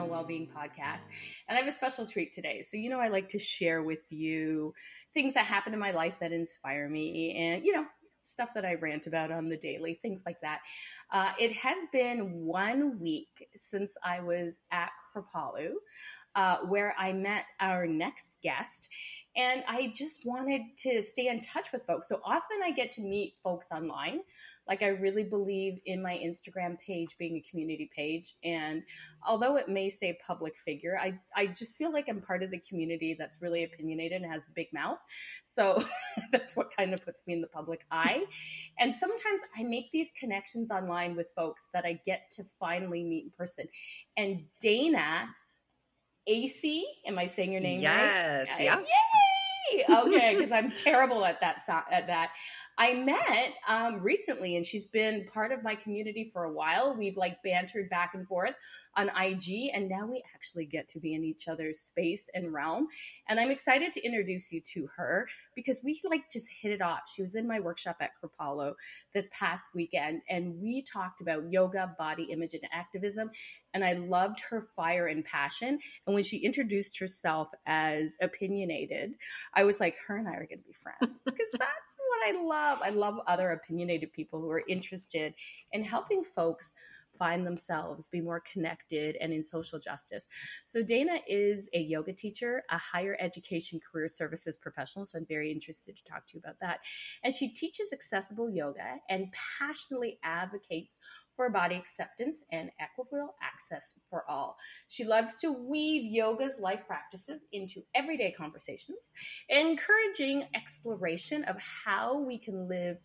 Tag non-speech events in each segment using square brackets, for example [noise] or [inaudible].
Emotional Wellbeing Podcast. And I have a special treat today. So, you know, I like to share with you things that happen in my life that inspire me and, you know, stuff that I rant about on the daily, things like that. Uh, it has been one week since I was at Kripalu, uh, where I met our next guest. And I just wanted to stay in touch with folks. So often I get to meet folks online. Like I really believe in my Instagram page being a community page. And although it may say public figure, I, I just feel like I'm part of the community that's really opinionated and has a big mouth. So [laughs] that's what kind of puts me in the public eye. And sometimes I make these connections online with folks that I get to finally meet in person. And Dana Acee, am I saying your name yes, right? Yeah. Yay! Okay, because I'm terrible at that. At that, I met um, recently, and she's been part of my community for a while. We've like bantered back and forth on IG, and now we actually get to be in each other's space and realm. And I'm excited to introduce you to her because we like just hit it off. She was in my workshop at Kripalu this past weekend, and we talked about yoga, body image, and activism. And I loved her fire and passion. And when she introduced herself as opinionated, I was like, her and I are going to be friends because that's what I love. I love other opinionated people who are interested in helping folks find themselves, be more connected, and in social justice. So, Dana is a yoga teacher, a higher education career services professional. So, I'm very interested to talk to you about that. And she teaches accessible yoga and passionately advocates for body acceptance and equitable access for all. She loves to weave yoga's life practices into everyday conversations, encouraging exploration of how we can live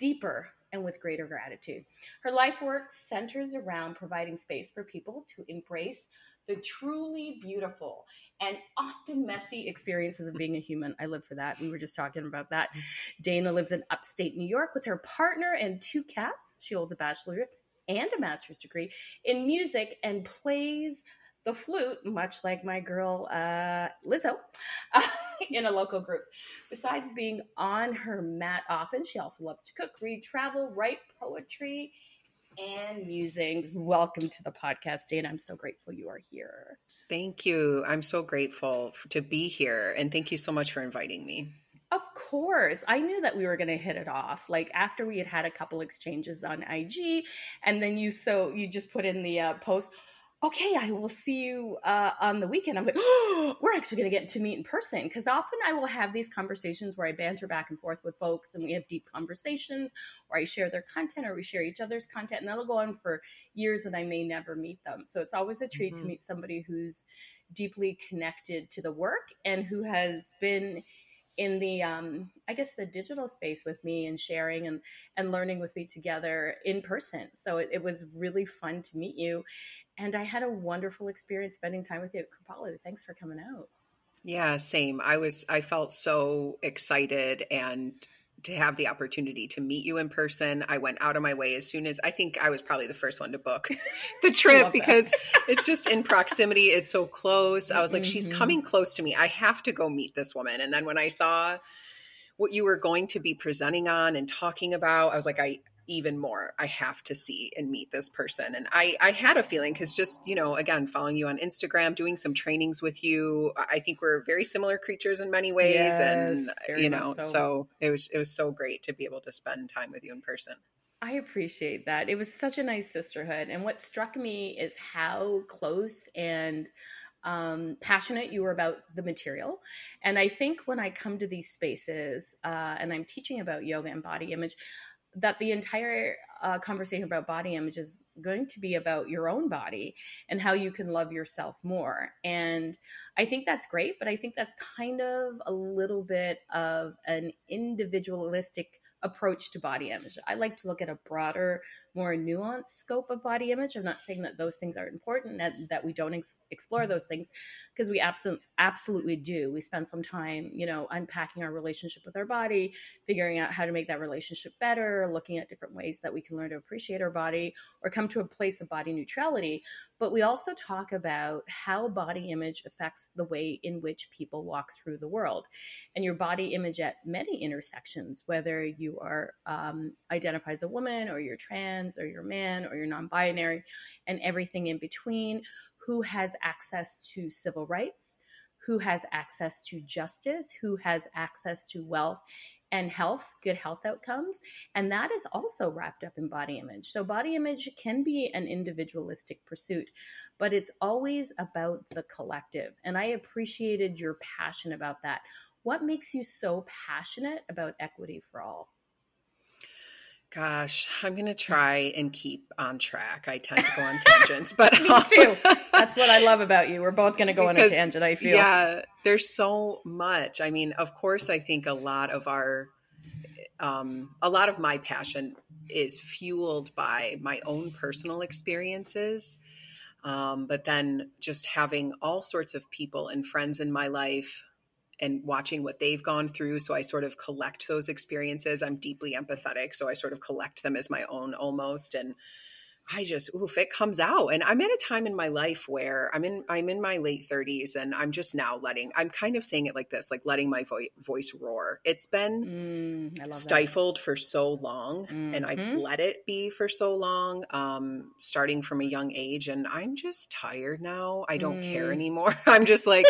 deeper and with greater gratitude. Her life work centers around providing space for people to embrace the truly beautiful and often messy experiences of being a human. I live for that. We were just talking about that. Mm-hmm. Dana lives in upstate New York with her partner and two cats. She holds a bachelorette and a master's degree in music and plays the flute, much like my girl uh, Lizzo, [laughs] in a local group. Besides being on her mat often, she also loves to cook, read, travel, write poetry, and musings. Welcome to the podcast, Dana. I'm so grateful you are here. Thank you. I'm so grateful to be here. And thank you so much for inviting me. Of course. I knew that we were going to hit it off. Like after we had had a couple exchanges on IG, and then you so you just put in the uh, post, okay, I will see you uh, on the weekend. I'm like, oh, we're actually going to get to meet in person because often I will have these conversations where I banter back and forth with folks and we have deep conversations, or I share their content or we share each other's content, and that'll go on for years and I may never meet them. So it's always a treat mm-hmm. to meet somebody who's deeply connected to the work and who has been in the um, I guess the digital space with me and sharing and and learning with me together in person. So it, it was really fun to meet you, and I had a wonderful experience spending time with you at Kripalu. Thanks for coming out. Yeah, same. I was I felt so excited and to have the opportunity to meet you in person. I went out of my way as soon as I think I was probably the first one to book [laughs] the trip because it's just in proximity. It's so close. I was like, mm-hmm. she's coming close to me. I have to go meet this woman. And then when I saw what you were going to be presenting on and talking about, I was like, I even more i have to see and meet this person and i i had a feeling because just you know again following you on instagram doing some trainings with you i think we're very similar creatures in many ways yes, and you know so. so it was it was so great to be able to spend time with you in person I appreciate that. It was such a nice sisterhood. And what struck me is how close and um, passionate you were about the material. And I think when I come to these spaces uh, and I'm teaching about yoga and body image, that the entire uh, conversation about body image is going to be about your own body and how you can love yourself more. And I think that's great, but I think that's kind of a little bit of an individualistic approach to body image. I like to look at a broader, more nuanced scope of body image. I'm not saying that those things are important and that we don't ex- explore those things because we absolutely absolutely do. We spend some time, you know, unpacking our relationship with our body, figuring out how to make that relationship better, looking at different ways that we can learn to appreciate our body or come to a place of body neutrality. But we also talk about how body image affects the way in which people walk through the world. And your body image at many intersections, whether you are um, identify as a woman or you're trans or you're man or you're non-binary and everything in between who has access to civil rights, who has access to justice, who has access to wealth and health, good health outcomes. And that is also wrapped up in body image. So, body image can be an individualistic pursuit, but it's always about the collective. And I appreciated your passion about that. What makes you so passionate about equity for all? Gosh, I'm going to try and keep on track. I tend to go on [laughs] tangents, but me too. [laughs] That's what I love about you. We're both going to go because, on a tangent, I feel. Yeah, there's so much. I mean, of course, I think a lot of our um, a lot of my passion is fueled by my own personal experiences. Um, but then just having all sorts of people and friends in my life and watching what they've gone through. So I sort of collect those experiences. I'm deeply empathetic. So I sort of collect them as my own almost. And I just, oof, it comes out. And I'm at a time in my life where I'm in, I'm in my late 30s and I'm just now letting, I'm kind of saying it like this, like letting my vo- voice roar. It's been mm, stifled that. for so long mm-hmm. and I've mm-hmm. let it be for so long, um, starting from a young age. And I'm just tired now. I don't mm. care anymore. [laughs] I'm just like,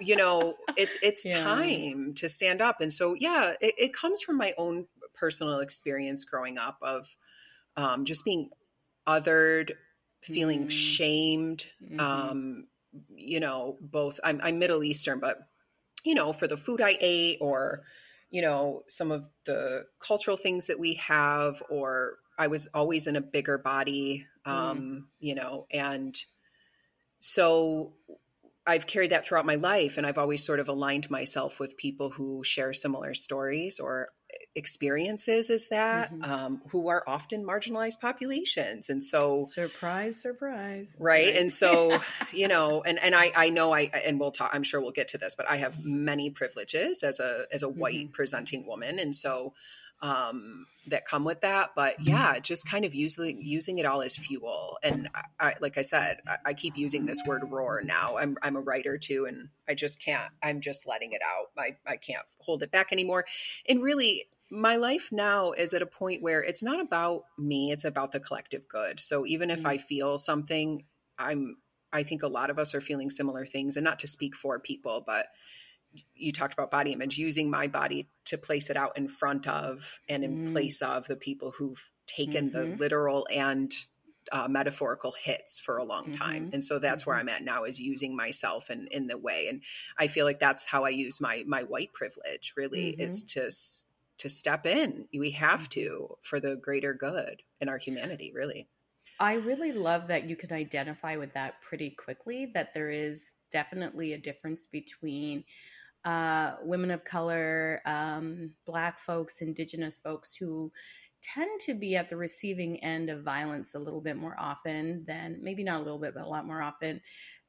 you know, it's it's yeah. time to stand up. And so, yeah, it, it, comes from my own personal experience growing up of um, just being othered, feeling mm. shamed. Mm-hmm. Um, you know, both I'm, I'm Middle Eastern, but you know, for the food I ate or you know some of the cultural things that we have or i was always in a bigger body mm. um mm. you know and so I've carried that throughout my life, and I've always sort of aligned myself with people who share similar stories or experiences as that, mm-hmm. um, who are often marginalized populations, and so surprise, surprise, right? And so, [laughs] you know, and and I I know I and we'll talk. I'm sure we'll get to this, but I have many privileges as a as a white mm-hmm. presenting woman, and so um, that come with that. But mm-hmm. yeah, just kind of using using it all as fuel. And I, I like I said, I, I, keep using this word roar now. I'm I'm a writer too, and I just can't. I'm just letting it out. I I can't hold it back anymore. And really. My life now is at a point where it's not about me, it's about the collective good. So even if mm-hmm. I feel something, I'm I think a lot of us are feeling similar things and not to speak for people, but you talked about body image, using my body to place it out in front of and in mm. place of the people who've taken mm-hmm. the literal and uh, metaphorical hits for a long mm-hmm. time. And so that's mm-hmm. where I'm at now is using myself in, in the way. And I feel like that's how I use my, my white privilege really is mm-hmm. to, to step in. We have mm-hmm. to for the greater good in our humanity, really. I really love that you can identify with that pretty quickly, that there is definitely a difference between uh, women of color, um, Black folks, Indigenous folks who tend to be at the receiving end of violence a little bit more often than maybe not a little bit, but a lot more often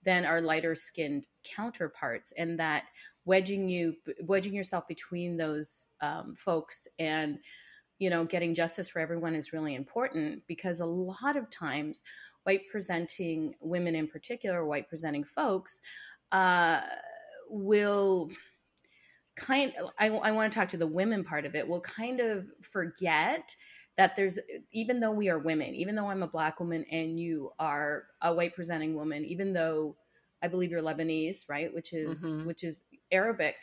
than our lighter skinned counterparts. And that wedging you, wedging yourself between those um, folks and you know getting justice for everyone is really important because a lot of times white presenting women in particular white presenting folks uh, will kind I, I want to talk to the women part of it will kind of forget that there's even though we are women even though i'm a black woman and you are a white presenting woman even though i believe you're lebanese right which is mm-hmm. which is arabic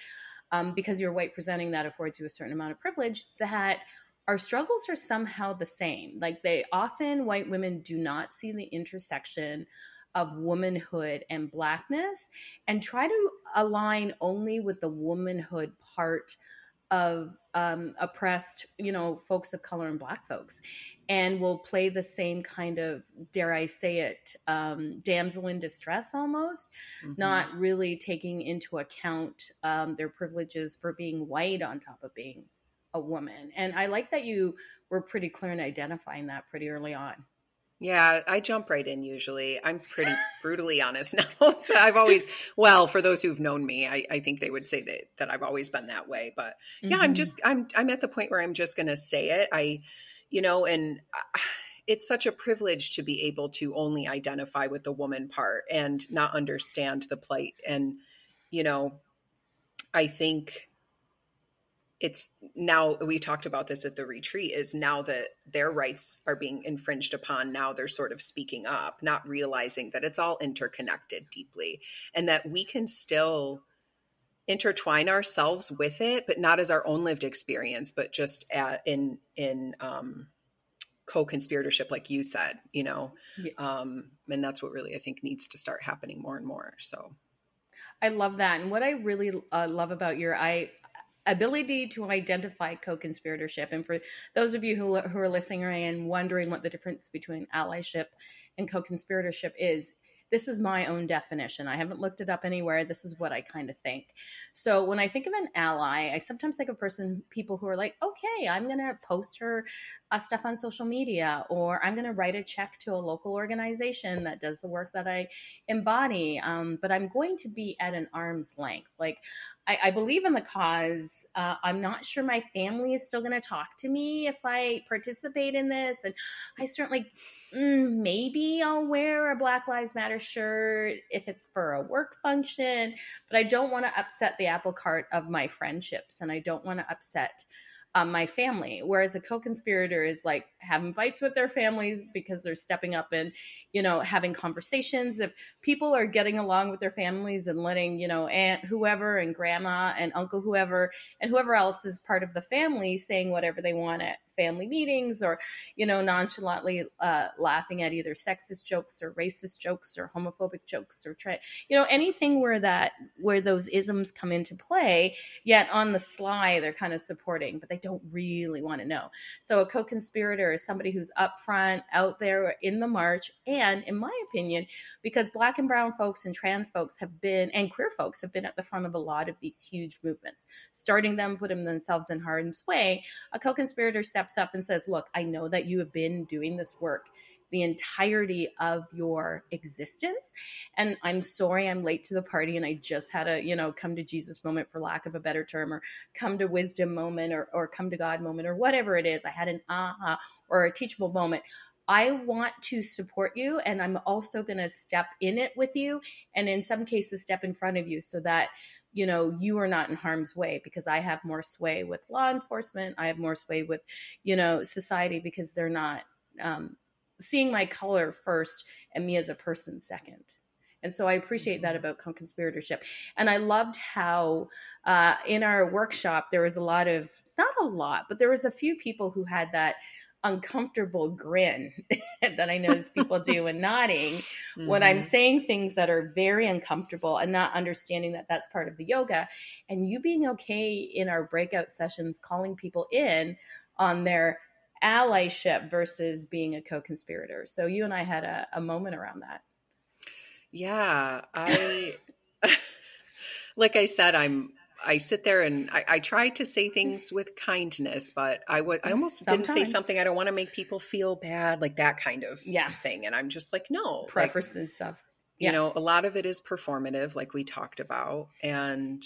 um, because you're white presenting that affords you a certain amount of privilege that our struggles are somehow the same like they often white women do not see the intersection of womanhood and blackness and try to align only with the womanhood part of um, oppressed, you know, folks of color and black folks, and will play the same kind of, dare I say it, um, damsel in distress almost, mm-hmm. not really taking into account um, their privileges for being white on top of being a woman. And I like that you were pretty clear in identifying that pretty early on. Yeah, I jump right in usually. I'm pretty brutally honest [laughs] now. so I've always, well, for those who've known me, I, I, think they would say that that I've always been that way. But yeah, mm-hmm. I'm just I'm I'm at the point where I'm just going to say it. I, you know, and [sighs] it's such a privilege to be able to only identify with the woman part and not understand the plight. And you know, I think it's now we talked about this at the retreat is now that their rights are being infringed upon now they're sort of speaking up not realizing that it's all interconnected deeply and that we can still intertwine ourselves with it but not as our own lived experience but just at, in in um co-conspiratorship like you said you know yeah. um and that's what really i think needs to start happening more and more so I love that. And what I really uh, love about your I ability to identify co-conspiratorship and for those of you who, who are listening and wondering what the difference between allyship and co-conspiratorship is this is my own definition. I haven't looked it up anywhere. This is what I kind of think. So when I think of an ally, I sometimes think of person people who are like, okay, I'm going to post her uh, stuff on social media, or I'm going to write a check to a local organization that does the work that I embody. Um, but I'm going to be at an arm's length. Like I, I believe in the cause. Uh, I'm not sure my family is still going to talk to me if I participate in this. And I certainly, mm, maybe I'll wear a Black Lives Matter shirt if it's for a work function, but I don't want to upset the apple cart of my friendships and I don't want to upset um, my family. Whereas a co-conspirator is like having fights with their families because they're stepping up and, you know, having conversations. If people are getting along with their families and letting, you know, aunt whoever and grandma and uncle whoever and whoever else is part of the family saying whatever they want at family meetings or you know nonchalantly uh, laughing at either sexist jokes or racist jokes or homophobic jokes or try you know anything where that where those isms come into play yet on the sly they're kind of supporting but they don't really want to know. So a co-conspirator is somebody who's upfront out there in the march and in my opinion because black and brown folks and trans folks have been and queer folks have been at the front of a lot of these huge movements. Starting them putting themselves in harm's way a co-conspirator steps steps up and says, Look, I know that you have been doing this work the entirety of your existence and i'm sorry i'm late to the party and i just had a you know come to jesus moment for lack of a better term or come to wisdom moment or, or come to god moment or whatever it is. I had an aha or a teachable moment. I want to support you and I'm also going to step in it with you and in some cases step in front of you so that you know you are not in harm's way because i have more sway with law enforcement i have more sway with you know society because they're not um, seeing my color first and me as a person second and so I appreciate that mm-hmm. about co-conspiratorship. And I loved how uh, in our workshop there was a lot of not a lot, but there was a few people who had that uncomfortable grin [laughs] that I notice people do and nodding mm-hmm. when I'm mm-hmm. saying things that are very uncomfortable and not understanding that that's part of the yoga. And you being okay in our breakout sessions, calling people in on their allyship versus being a co conspirator. So you and I had a, a moment around that. Yeah. I, [laughs] like I said, I'm I sit there and I, I try to say mm-hmm. things with kindness, but I would I almost Sometimes. didn't say something I don't want to make people feel bad, like that kind of yeah. thing. And I'm just like, no. Preferences like, stuff. Yeah. You know, a lot of it is performative, like we talked about. And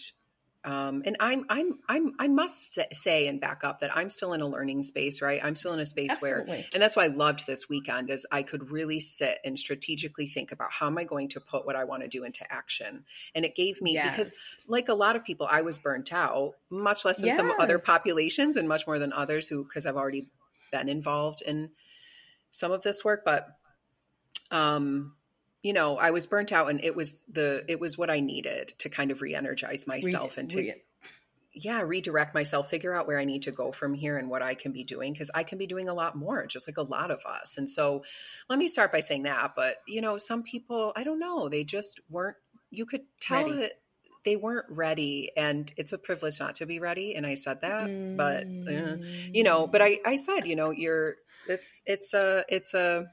um, and I'm I'm I'm I must say and back up that I'm still in a learning space, right? I'm still in a space Absolutely. where, and that's why I loved this weekend is I could really sit and strategically think about how am I going to put what I want to do into action, and it gave me yes. because like a lot of people, I was burnt out, much less than yes. some other populations, and much more than others who because I've already been involved in some of this work, but um you know, I was burnt out and it was the it was what I needed to kind of re-energize myself re- and to re- yeah, redirect myself, figure out where I need to go from here and what I can be doing because I can be doing a lot more, just like a lot of us. And so let me start by saying that, but you know, some people, I don't know, they just weren't you could tell ready. that they weren't ready and it's a privilege not to be ready and I said that, mm. but uh, you know, but I I said, you know, you're it's it's a it's a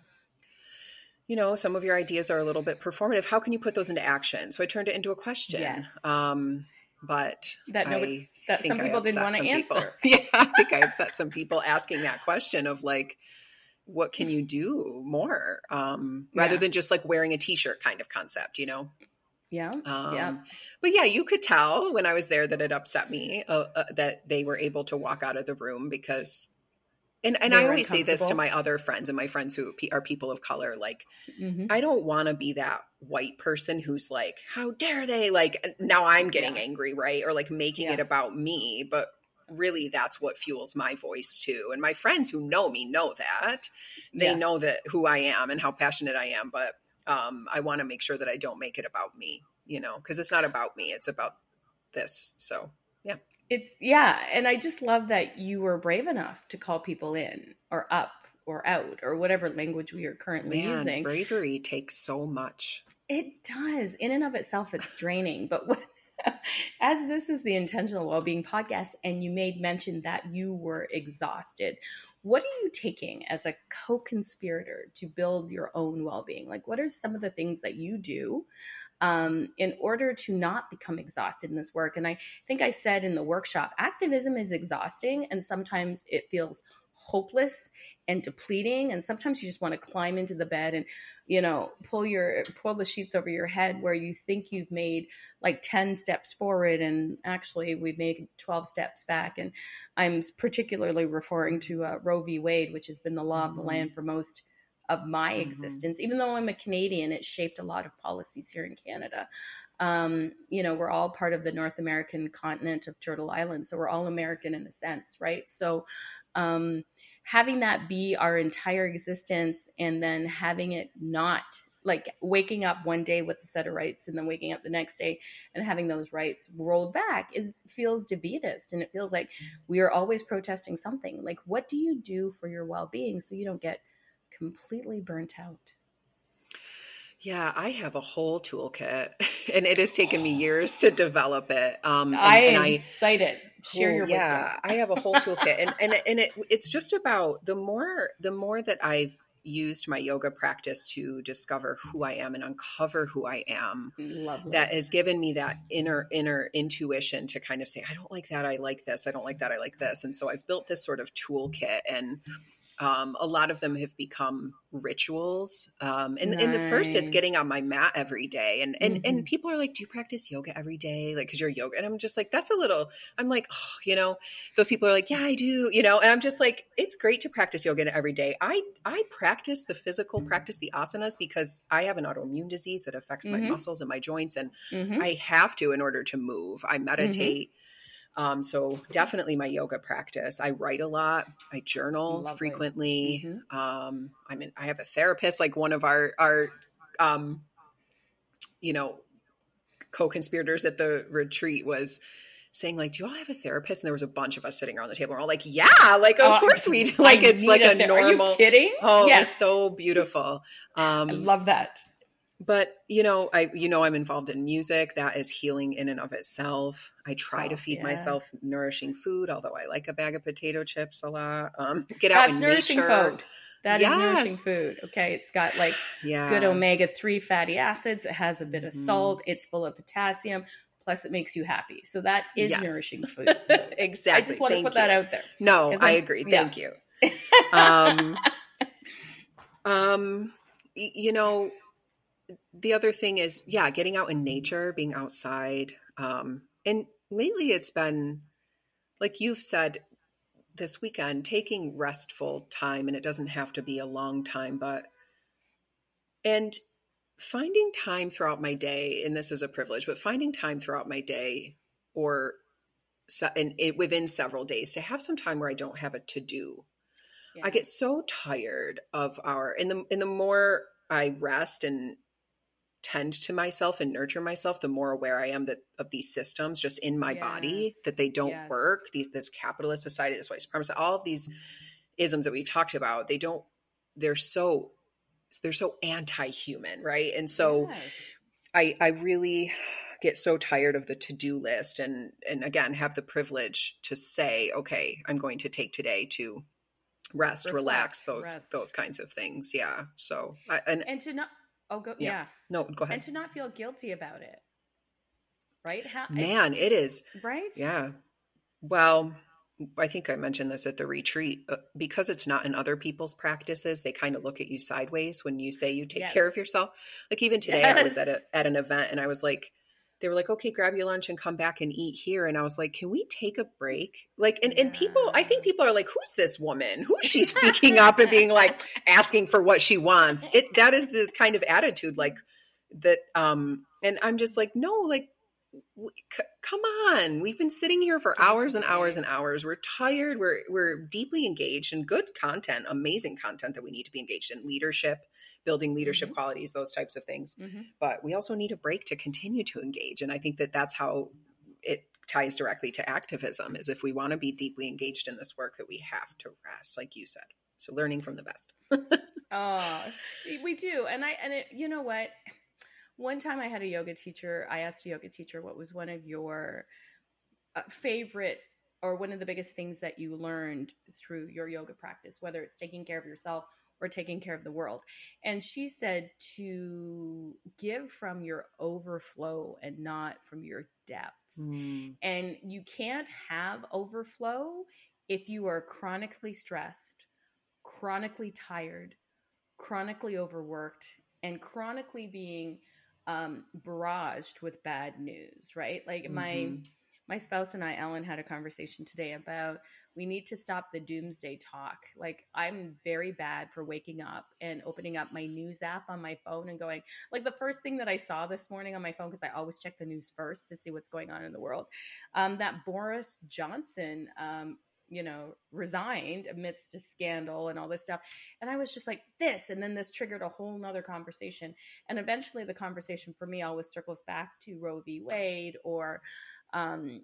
you know, some of your ideas are a little bit performative. How can you put those into action? So I turned it into a question. Yes. Um, but that nobody, that some people didn't want to answer. [laughs] yeah, I think I upset some people asking that question of like, what can you do more? Um, rather yeah. than just like wearing a t-shirt kind of concept, you know? Yeah. Um, yeah. But yeah, you could tell when I was there that it upset me uh, uh, that they were able to walk out of the room because and and I always say this to my other friends and my friends who are people of color like mm-hmm. I don't want to be that white person who's like how dare they like now I'm getting yeah. angry right or like making yeah. it about me but really that's what fuels my voice too. And my friends who know me know that. They yeah. know that who I am and how passionate I am, but um, I want to make sure that I don't make it about me, you know, because it's not about me, it's about this. So, yeah. It's yeah, and I just love that you were brave enough to call people in or up or out or whatever language we are currently Man, using. Bravery takes so much. It does. In and of itself, it's draining. But what, [laughs] as this is the intentional well-being podcast, and you made mention that you were exhausted, what are you taking as a co-conspirator to build your own well-being? Like, what are some of the things that you do um, in order to not become exhausted in this work? And I think I said in the workshop, activism is exhausting, and sometimes it feels hopeless and depleting and sometimes you just want to climb into the bed and you know pull your pull the sheets over your head where you think you've made like 10 steps forward and actually we've made 12 steps back and i'm particularly referring to uh, roe v wade which has been the law mm-hmm. of the mm-hmm. land for most of my mm-hmm. existence even though i'm a canadian it shaped a lot of policies here in canada. Um, you know we're all part of the north american continent of turtle island so we're all american in a sense right? So um, having that be our entire existence and then having it not like waking up one day with a set of rights and then waking up the next day and having those rights rolled back is feels defeatist and it feels like we are always protesting something. Like what do you do for your well-being so you don't get completely burnt out yeah, I have a whole toolkit, [laughs] and it has taken me years to develop it. Um, and, I am excited. Share your yeah, wisdom. I have a whole toolkit, and and and it, it's just about the more the more that I've used my yoga practice to discover who I am and uncover who I am. Lovely. That has given me that inner inner intuition to kind of say, I don't like that, I like this, I don't like that, I like this. And so I've built this sort of toolkit and um, a lot of them have become rituals. Um, and, nice. and the first, it's getting on my mat every day. And and mm-hmm. and people are like, "Do you practice yoga every day?" Like, because you're yoga, and I'm just like, "That's a little." I'm like, oh, you know, those people are like, "Yeah, I do," you know, and I'm just like, it's great to practice yoga every day. I I practice the physical, practice the asanas because I have an autoimmune disease that affects mm-hmm. my muscles and my joints, and mm-hmm. I have to in order to move. I mm-hmm. meditate. Um, so definitely my yoga practice. I write a lot. I journal Lovely. frequently. Mm-hmm. Um, I mean, I have a therapist. Like one of our our, um, you know, co-conspirators at the retreat was saying like, "Do you all have a therapist?" And there was a bunch of us sitting around the table. We're all like, "Yeah, like of uh, course we do." Like I it's like a, a normal. Are you kidding? Oh, yes. so beautiful. Um, I love that but you know i you know i'm involved in music that is healing in and of itself i try Self, to feed yeah. myself nourishing food although i like a bag of potato chips a lot um [laughs] get out that's nourishing nature. food That yes. is nourishing food okay it's got like yeah. good omega-3 fatty acids it has a bit of mm. salt it's full of potassium plus it makes you happy so that is yes. nourishing [laughs] food so exactly i just want Thank to put you. that out there no i agree Thank yeah. you um [laughs] um you know the other thing is, yeah, getting out in nature, being outside. Um, and lately it's been, like you've said this weekend, taking restful time, and it doesn't have to be a long time, but, and finding time throughout my day, and this is a privilege, but finding time throughout my day or and it, within several days to have some time where I don't have a to do. Yeah. I get so tired of our and the and the more I rest and tend to myself and nurture myself, the more aware I am that of these systems just in my yes. body that they don't yes. work. These this capitalist society, this white supremacy, all of these isms that we've talked about, they don't. They're so they're so anti-human, right? And so, yes. I I really get so tired of the to-do list and and again have the privilege to say okay i'm going to take today to rest Reflect, relax those rest. those kinds of things yeah so I, and and to not Oh, go yeah. yeah. No, go ahead. And to not feel guilty about it, right? How, Man, it is right. Yeah. Well, I think I mentioned this at the retreat uh, because it's not in other people's practices. They kind of look at you sideways when you say you take yes. care of yourself. Like even today, yes. I was at a, at an event and I was like, they were like, okay, grab your lunch and come back and eat here. And I was like, can we take a break? Like, and, yeah. and people, I think people are like, who's this woman? Who's she speaking up and being like, [laughs] asking for what she wants? It, that is the kind of attitude like that. Um, and I'm just like, no, like, c- come on we've been sitting here for hours and hours and hours we're tired we're we're deeply engaged in good content amazing content that we need to be engaged in leadership building leadership mm-hmm. qualities those types of things mm-hmm. but we also need a break to continue to engage and i think that that's how it ties directly to activism is if we want to be deeply engaged in this work that we have to rest like you said so learning from the best [laughs] oh we do and i and it, you know what one time I had a yoga teacher, I asked a yoga teacher what was one of your uh, favorite or one of the biggest things that you learned through your yoga practice, whether it's taking care of yourself or taking care of the world. And she said to give from your overflow and not from your depths. Mm. And you can't have overflow if you are chronically stressed, chronically tired, chronically overworked, and chronically being um, barraged with bad news, right? Like mm-hmm. my my spouse and I, Ellen, had a conversation today about we need to stop the doomsday talk. Like I'm very bad for waking up and opening up my news app on my phone and going like the first thing that I saw this morning on my phone because I always check the news first to see what's going on in the world. Um, that Boris Johnson um, you know, resigned amidst a scandal and all this stuff. And I was just like, this. And then this triggered a whole nother conversation. And eventually the conversation for me always circles back to Roe v. Wade or um,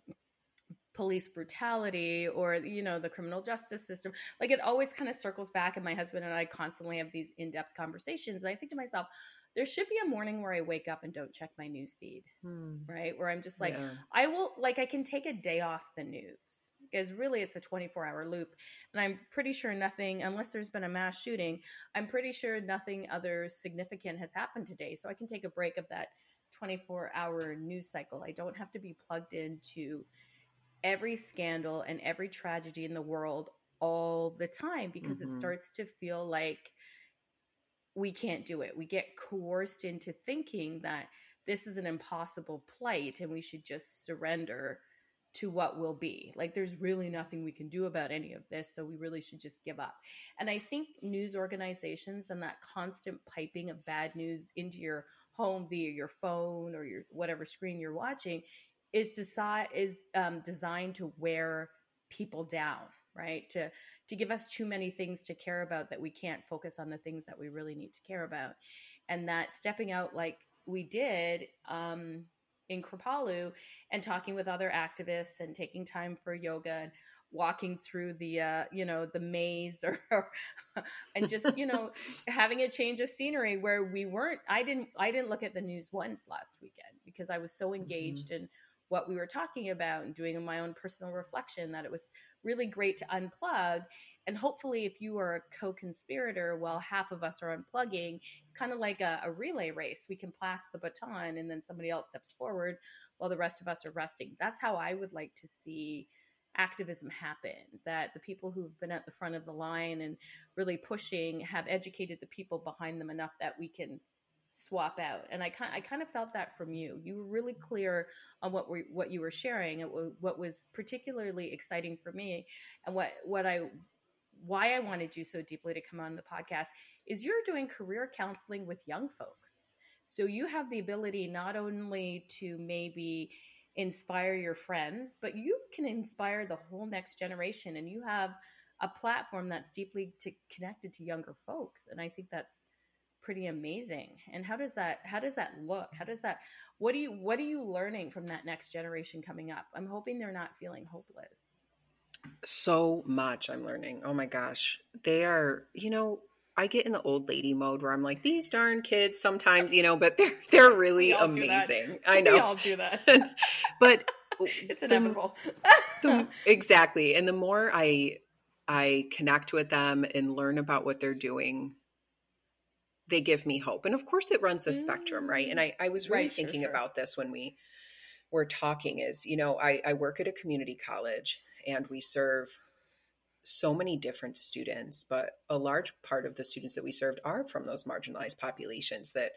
police brutality or, you know, the criminal justice system. Like it always kind of circles back. And my husband and I constantly have these in depth conversations. And I think to myself, there should be a morning where I wake up and don't check my news feed, hmm. right? Where I'm just like, yeah. I will, like, I can take a day off the news is really it's a 24 hour loop and i'm pretty sure nothing unless there's been a mass shooting i'm pretty sure nothing other significant has happened today. So i can take a break of that 24 hour news cycle. I don't have to be plugged into every scandal and every tragedy in the world all the time because mm-hmm. it starts to feel like we can't do it. We get coerced into thinking that this is an impossible plight and we should just surrender to what will be. Like there's really nothing we can do about any of this, so we really should just give up. And I think news organizations and that constant piping of bad news into your home via your phone or your whatever screen you're watching is decide is um, designed to wear people down, right? To to give us too many things to care about that we can't focus on the things that we really need to care about. And that stepping out like we did um, in Kripalu and talking with other activists and taking time for yoga and walking through the uh, you know the maze or, or [laughs] and just you know [laughs] having a change of scenery where we weren't I didn't I didn't look at the news once last weekend because I was so engaged mm-hmm. in what we were talking about and doing my own personal reflection that it was really great to unplug and hopefully, if you are a co conspirator while half of us are unplugging, it's kind of like a, a, relay race. We can pass the baton and then somebody else steps forward while the rest of us are resting. That's how I would like to see activism happen that the people who've been at the front of the line and really pushing have educated the people behind them enough that we can swap out and i kind I kind of felt that from you you were really clear on what we what you were sharing what was particularly exciting for me and what what i why I wanted you so deeply to come on the podcast is you're doing career counseling with young folks. So you have the ability not only to maybe inspire your friends, but you can inspire the whole next generation. And you have a platform that's deeply to, connected to younger folks. And I think that's pretty amazing. And how does that how does that look? How does that what do you what are you learning from that next generation coming up? I'm hoping they're not feeling hopeless so much I'm learning. Oh my gosh. They are, you know, I get in the old lady mode where I'm like, these darn kids sometimes, you know, but [laughs] they're they're really amazing. I know. We all do that. [laughs] [laughs] but it's inevitable. the, exactly. And the more I I connect with them and learn about what they're doing, they give me hope. And of course it runs the mm. spectrum, right? And I, I was really right, thinking sure, sure. about this when we were talking is, you know, I, I work at a community college and we serve so many different students, but a large part of the students that we served are from those marginalized populations that,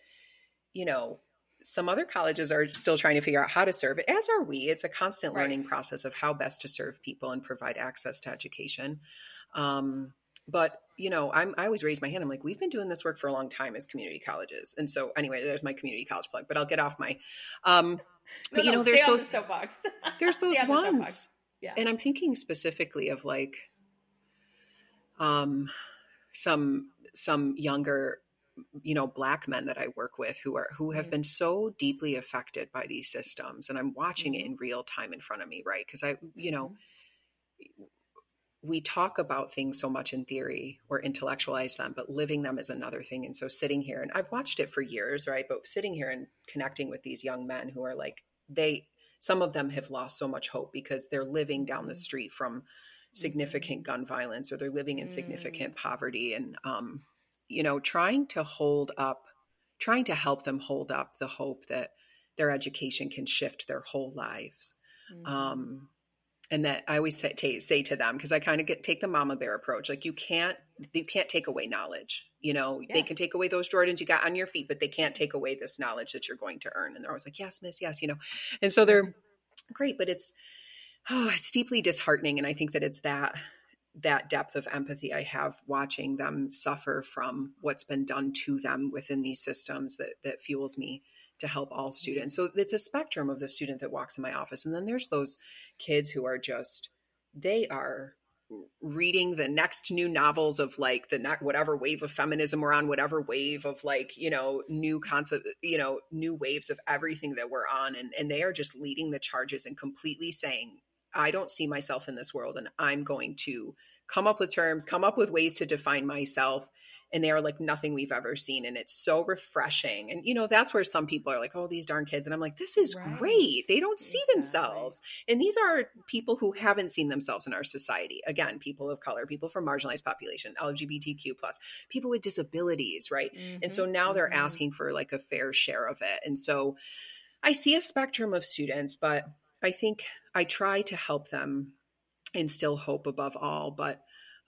you know, some other colleges are still trying to figure out how to serve it, as are we. It's a constant right. learning process of how best to serve people and provide access to education. Um, but you know, I'm I always raise my hand. I'm like, we've been doing this work for a long time as community colleges, and so anyway, there's my community college plug. But I'll get off my. Um, but no, you know, there's those [laughs] the soapbox. there's those ones, yeah. and I'm thinking specifically of like, um, some some younger you know black men that i work with who are who have mm-hmm. been so deeply affected by these systems and i'm watching mm-hmm. it in real time in front of me right because i you know mm-hmm. we talk about things so much in theory or intellectualize them but living them is another thing and so sitting here and i've watched it for years right but sitting here and connecting with these young men who are like they some of them have lost so much hope because they're living down the mm-hmm. street from significant mm-hmm. gun violence or they're living in significant mm. poverty and um you know, trying to hold up, trying to help them hold up the hope that their education can shift their whole lives. Mm-hmm. Um, and that I always say, t- say to them because I kind of get take the mama bear approach. Like you can't you can't take away knowledge. You know, yes. they can take away those Jordans you got on your feet, but they can't take away this knowledge that you're going to earn. And they're always like, "Yes, miss, yes," you know. And so they're great, but it's oh, it's deeply disheartening. And I think that it's that that depth of empathy I have watching them suffer from what's been done to them within these systems that that fuels me to help all students. So it's a spectrum of the student that walks in my office. And then there's those kids who are just they are reading the next new novels of like the whatever wave of feminism we're on whatever wave of like you know new concept you know new waves of everything that we're on and and they are just leading the charges and completely saying I don't see myself in this world and I'm going to come up with terms, come up with ways to define myself. And they are like nothing we've ever seen. And it's so refreshing. And, you know, that's where some people are like, oh, these darn kids. And I'm like, this is right. great. They don't see exactly. themselves. And these are people who haven't seen themselves in our society. Again, people of color, people from marginalized population, LGBTQ plus, people with disabilities, right? Mm-hmm. And so mm-hmm. now they're mm-hmm. asking for like a fair share of it. And so I see a spectrum of students, but I think I try to help them instill hope above all. But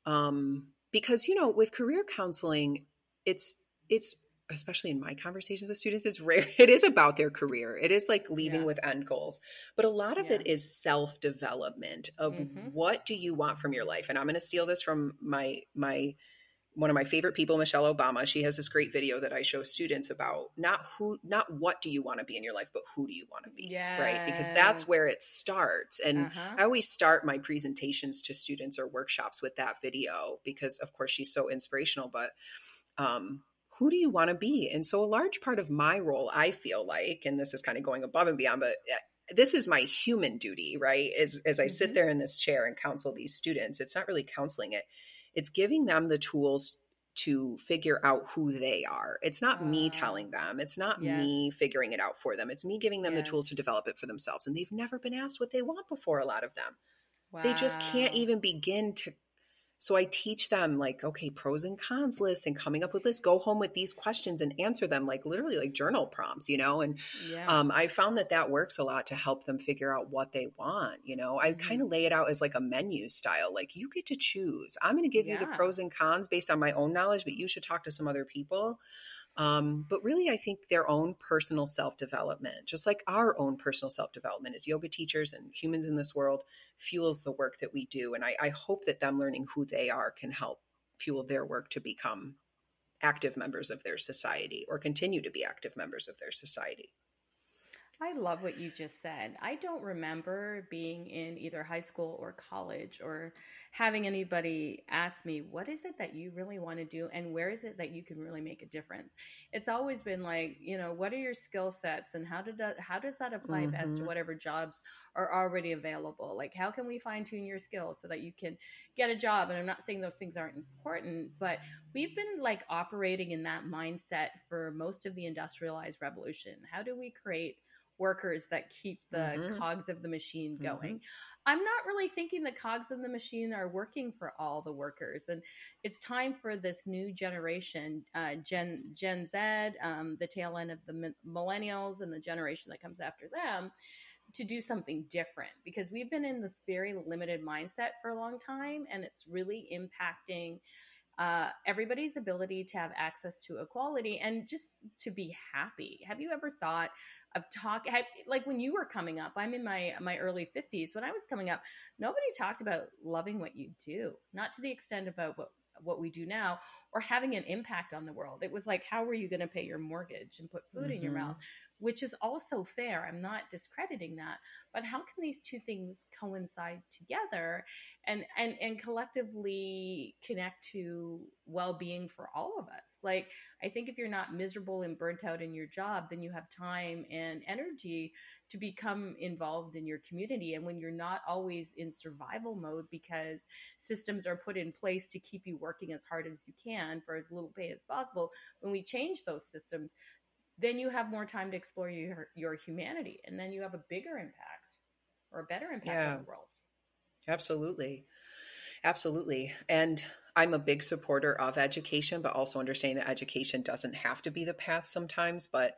um, because you know, with career counseling, it's it's especially in my conversations with students is rare [laughs] it is about their career it is like leaving yeah. with end goals but a lot of yeah. it is self development of mm-hmm. what do you want from your life and i'm going to steal this from my my one of my favorite people, Michelle Obama, she has this great video that I show students about not who, not what do you want to be in your life, but who do you want to be, yes. right? Because that's where it starts. And uh-huh. I always start my presentations to students or workshops with that video because, of course, she's so inspirational. But um, who do you want to be? And so, a large part of my role, I feel like, and this is kind of going above and beyond, but eh, this is my human duty, right? As as I mm-hmm. sit there in this chair and counsel these students, it's not really counseling it it's giving them the tools to figure out who they are. It's not uh, me telling them. It's not yes. me figuring it out for them. It's me giving them yes. the tools to develop it for themselves. And they've never been asked what they want before, a lot of them. Wow. They just can't even begin to so I teach them like, okay, pros and cons lists and coming up with lists. Go home with these questions and answer them like literally like journal prompts, you know. And yeah. um, I found that that works a lot to help them figure out what they want. You know, I mm-hmm. kind of lay it out as like a menu style. Like you get to choose. I'm going to give yeah. you the pros and cons based on my own knowledge, but you should talk to some other people. Um, but really, I think their own personal self development, just like our own personal self development as yoga teachers and humans in this world, fuels the work that we do. And I, I hope that them learning who they are can help fuel their work to become active members of their society or continue to be active members of their society. I love what you just said. I don't remember being in either high school or college or having anybody ask me, what is it that you really want to do? And where is it that you can really make a difference? It's always been like, you know, what are your skill sets and how, did that, how does that apply mm-hmm. best to whatever jobs are already available? Like, how can we fine tune your skills so that you can get a job? And I'm not saying those things aren't important, but we've been like operating in that mindset for most of the industrialized revolution. How do we create workers that keep the mm-hmm. cogs of the machine going. Mm-hmm. I'm not really thinking the cogs of the machine are working for all the workers, and it's time for this new generation, uh, Gen Gen Z, um, the tail end of the millennials, and the generation that comes after them. To do something different because we've been in this very limited mindset for a long time and it's really impacting uh, everybody's ability to have access to equality and just to be happy. Have you ever thought of talk like when you were coming up? I'm in my my early 50s. When I was coming up, nobody talked about loving what you do, not to the extent about what what we do now or having an impact on the world it was like how were you going to pay your mortgage and put food mm-hmm. in your mouth which is also fair. I'm not discrediting that, but how can these two things coincide together and and and collectively connect to well-being for all of us? Like I think if you're not miserable and burnt out in your job, then you have time and energy to become involved in your community and when you're not always in survival mode because systems are put in place to keep you working as hard as you can for as little pay as possible, when we change those systems, then you have more time to explore your your humanity and then you have a bigger impact or a better impact yeah. on the world. Absolutely. Absolutely. And i'm a big supporter of education but also understanding that education doesn't have to be the path sometimes but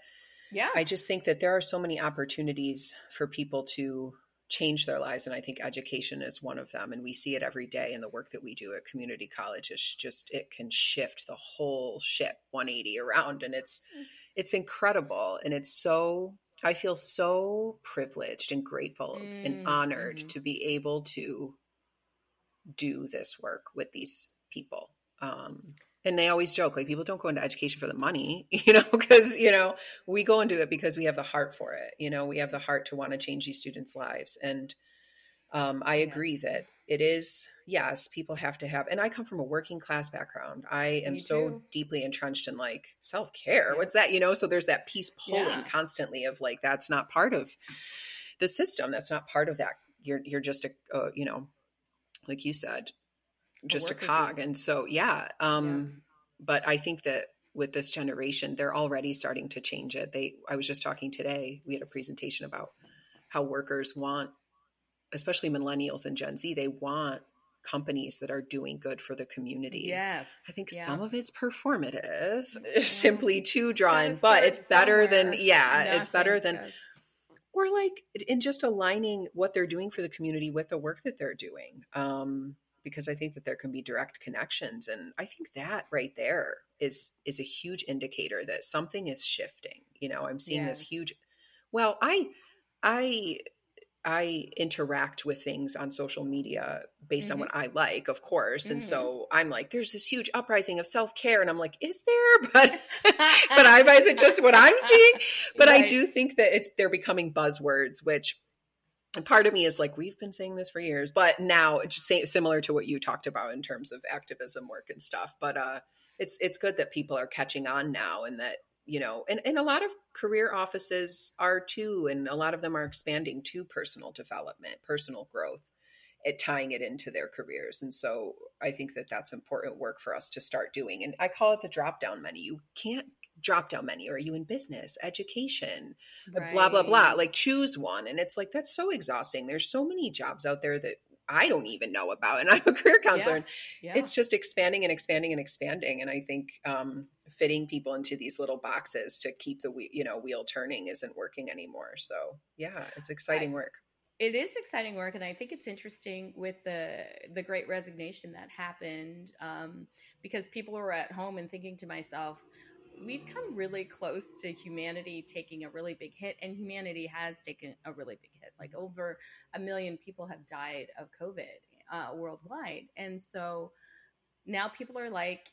yeah i just think that there are so many opportunities for people to change their lives and i think education is one of them and we see it every day in the work that we do at community college it's just it can shift the whole ship 180 around and it's mm it's incredible and it's so I feel so privileged and grateful mm, and honored mm-hmm. to be able to do this work with these people. Um, and they always joke like people don't go into education for the money, [laughs] you know, because you know we go into it because we have the heart for it. You know, we have the heart to want to change these students' lives, and um, I agree yes. that it is yes people have to have and i come from a working class background. I am so deeply entrenched in like self-care. Yeah. what's that you know? So there's that piece pulling yeah. constantly of like that's not part of the system. That's not part of that. You're you're just a uh, you know like you said just a, a cog. And so yeah um yeah. but i think that with this generation they're already starting to change it. They i was just talking today we had a presentation about how workers want especially millennials and Gen Z, they want companies that are doing good for the community. Yes. I think yeah. some of it's performative, yeah. [laughs] simply to draw in, but it's better somewhere. than, yeah, Nothing it's better than, says. or like in just aligning what they're doing for the community with the work that they're doing. Um, because I think that there can be direct connections. And I think that right there is, is a huge indicator that something is shifting. You know, I'm seeing yes. this huge, well, I, I I interact with things on social media based mm-hmm. on what I like, of course. Mm-hmm. And so I'm like, there's this huge uprising of self care. And I'm like, is there? [laughs] But [laughs] but I is it just what I'm seeing? But right. I do think that it's they're becoming buzzwords, which part of me is like, we've been saying this for years, but now it's just similar to what you talked about in terms of activism work and stuff. But uh it's it's good that people are catching on now and that you know and, and a lot of career offices are too and a lot of them are expanding to personal development personal growth at tying it into their careers and so i think that that's important work for us to start doing and i call it the drop down menu you can't drop down menu are you in business education right. blah blah blah like choose one and it's like that's so exhausting there's so many jobs out there that I don't even know about. And I'm a career counselor. Yeah. Yeah. It's just expanding and expanding and expanding. And I think um, fitting people into these little boxes to keep the you know wheel turning isn't working anymore. So yeah, it's exciting I, work. It is exciting work, and I think it's interesting with the the Great Resignation that happened um, because people were at home and thinking to myself, we've come really close to humanity taking a really big hit, and humanity has taken a really big hit. Like over a million people have died of COVID uh, worldwide, and so now people are like,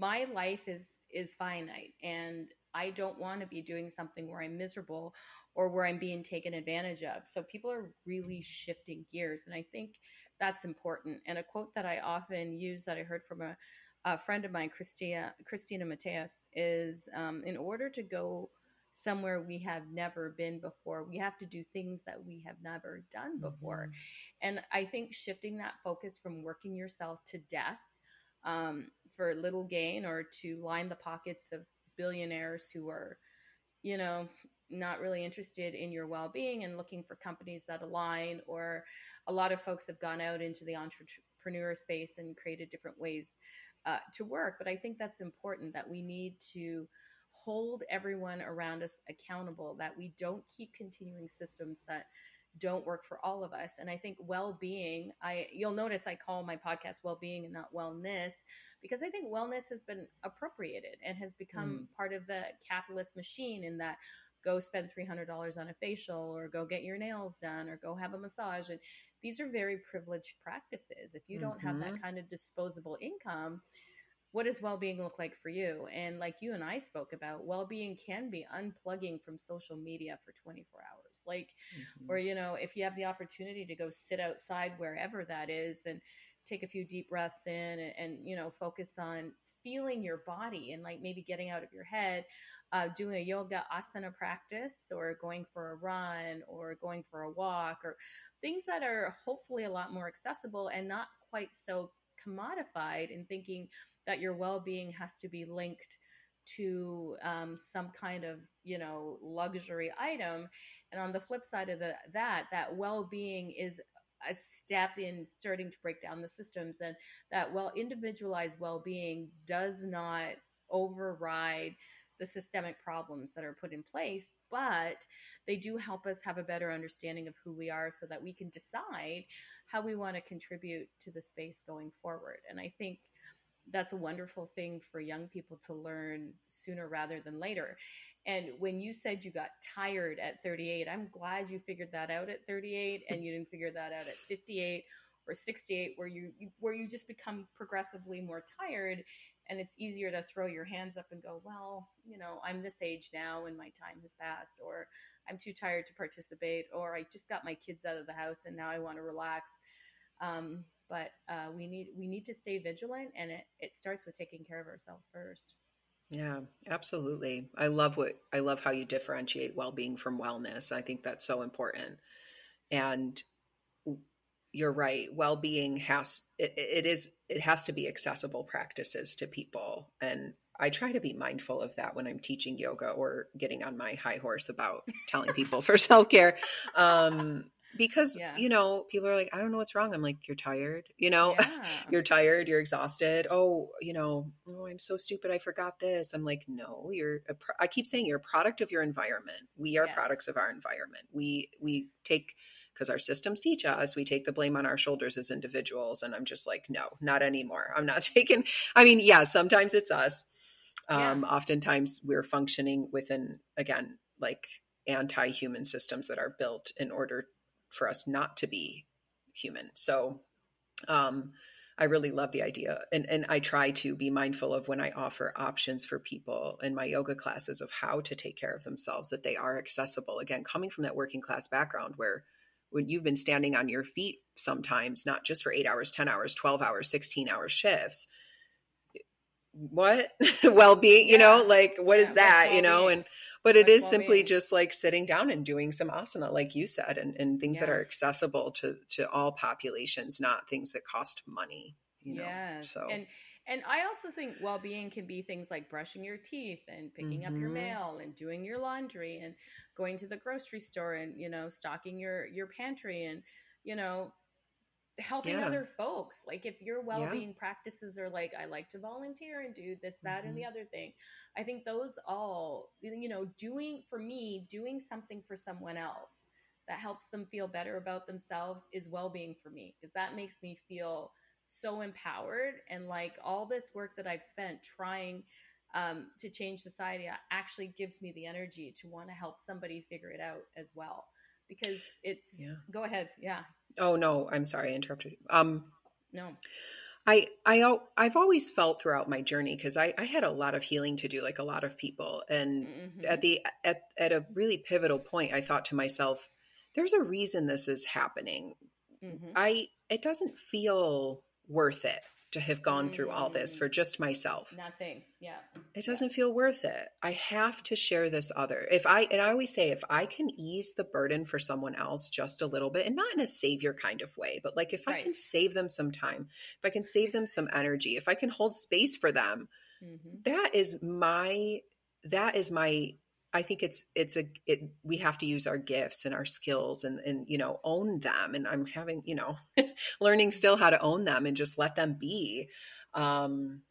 my life is is finite, and I don't want to be doing something where I'm miserable or where I'm being taken advantage of. So people are really shifting gears, and I think that's important. And a quote that I often use that I heard from a a friend of mine, Christina Christina Mateus, is um, in order to go somewhere we have never been before, we have to do things that we have never done before. Mm-hmm. And I think shifting that focus from working yourself to death um, for little gain or to line the pockets of billionaires who are, you know, not really interested in your well-being and looking for companies that align or a lot of folks have gone out into the entrepreneur space and created different ways uh, to work. But I think that's important that we need to hold everyone around us accountable, that we don't keep continuing systems that don't work for all of us and i think well-being i you'll notice i call my podcast well-being and not wellness because i think wellness has been appropriated and has become mm. part of the capitalist machine in that go spend $300 on a facial or go get your nails done or go have a massage and these are very privileged practices if you don't mm-hmm. have that mm-hmm. kind of disposable income what does well-being look like for you and like you and i spoke about well-being can be unplugging from social media for 24 hours like mm-hmm. or you know if you have the opportunity to go sit outside wherever that is and take a few deep breaths in and, and you know focus on feeling your body and like maybe getting out of your head uh, doing a yoga asana practice or going for a run or going for a walk or things that are hopefully a lot more accessible and not quite so commodified in thinking that your well-being has to be linked to um, some kind of you know luxury item. And on the flip side of the, that that well-being is a step in starting to break down the systems. And that well individualized well-being does not override the systemic problems that are put in place but they do help us have a better understanding of who we are so that we can decide how we want to contribute to the space going forward. And i think that's a wonderful thing for young people to learn sooner rather than later. And when you said you got tired at 38, I'm glad you figured that out at 38 and you didn't figure that out at 58 or 68 where you where you just become progressively more tired and it's easier to throw your hands up and go, well, you know, I'm this age now and my time has passed or I'm too tired to participate or I just got my kids out of the house and now I want to relax. Um, but uh, we need we need to stay vigilant and it, it starts with taking care of ourselves first. Yeah absolutely. I love what i love how you differentiate well-being from wellness. I think that's so important. And you're right well-being has it, it is it has to be accessible practices to people. And I try to be mindful of that when I'm teaching yoga or getting on my high horse about telling people for self care. Um, because yeah. you know people are like i don't know what's wrong. I'm like you're tired you know? [laughs] Yeah. you're tired you're exhausted. Oh you know oh i'm so stupid i forgot this. I'm like no you're a pro- I keep saying you're a product of your environment. We are yes. products of our environment. We we take because our systems teach us we take the blame on our shoulders as individuals. And i'm just like no not anymore. I'm not [laughs] taking i mean yeah sometimes it's us. Um yeah. oftentimes we're functioning within again like anti-human systems that are built in order for us not to be human. So um, I really love the idea. And, and I try to be mindful of when I offer options for people in my yoga classes of how to take care of themselves, that they are accessible. Again, coming from that working class background where when you've been standing on your feet sometimes, not just for eight hours, 10 hours, 12 hours, 16 hour shifts, what [laughs] well-being, yeah. you know, like what yeah, is that, you know, and but it is simply just like sitting down and doing some asana like you said and, and things yeah. that are accessible to to all populations not things that cost money you know yes. so and and i also think well-being can be things like brushing your teeth and picking mm-hmm. up your mm-hmm. mail and doing your laundry and going to the grocery store and you know stocking your your pantry and you know helping yeah. other folks. Like if your well-being yeah. practices are like I like to volunteer and do this that mm-hmm. and the mm-hmm. other thing. I think those all you know doing for me doing something for someone else that helps them feel better about themselves is well-being for me because that makes me feel so empowered and like all this work that I've spent trying um, to change society actually gives me the energy to want to help somebody figure it out as well because it's yeah. go ahead yeah Oh no, I'm sorry, I interrupted. You. Um, no. I I I've always felt throughout my journey because I, I had a lot of healing to do, like a lot of people, and mm-hmm. at the at at a really pivotal point, I thought to myself, "There's a reason this is happening. Mm-hmm. I it doesn't feel worth it to have gone through all this for just myself. Nothing. Yeah. It doesn't yeah. feel worth it. I have to share this other. If I and I always say if I can ease the burden for someone else just a little bit and not in a savior kind of way, but like if right. I can save them some time, if I can save them some energy, if I can hold space for them, mm-hmm. that is my that is my I think it's it's a it, we have to use our gifts and our skills and and you know own them. And I'm having you know [laughs] learning still how to own them and just let them be. Um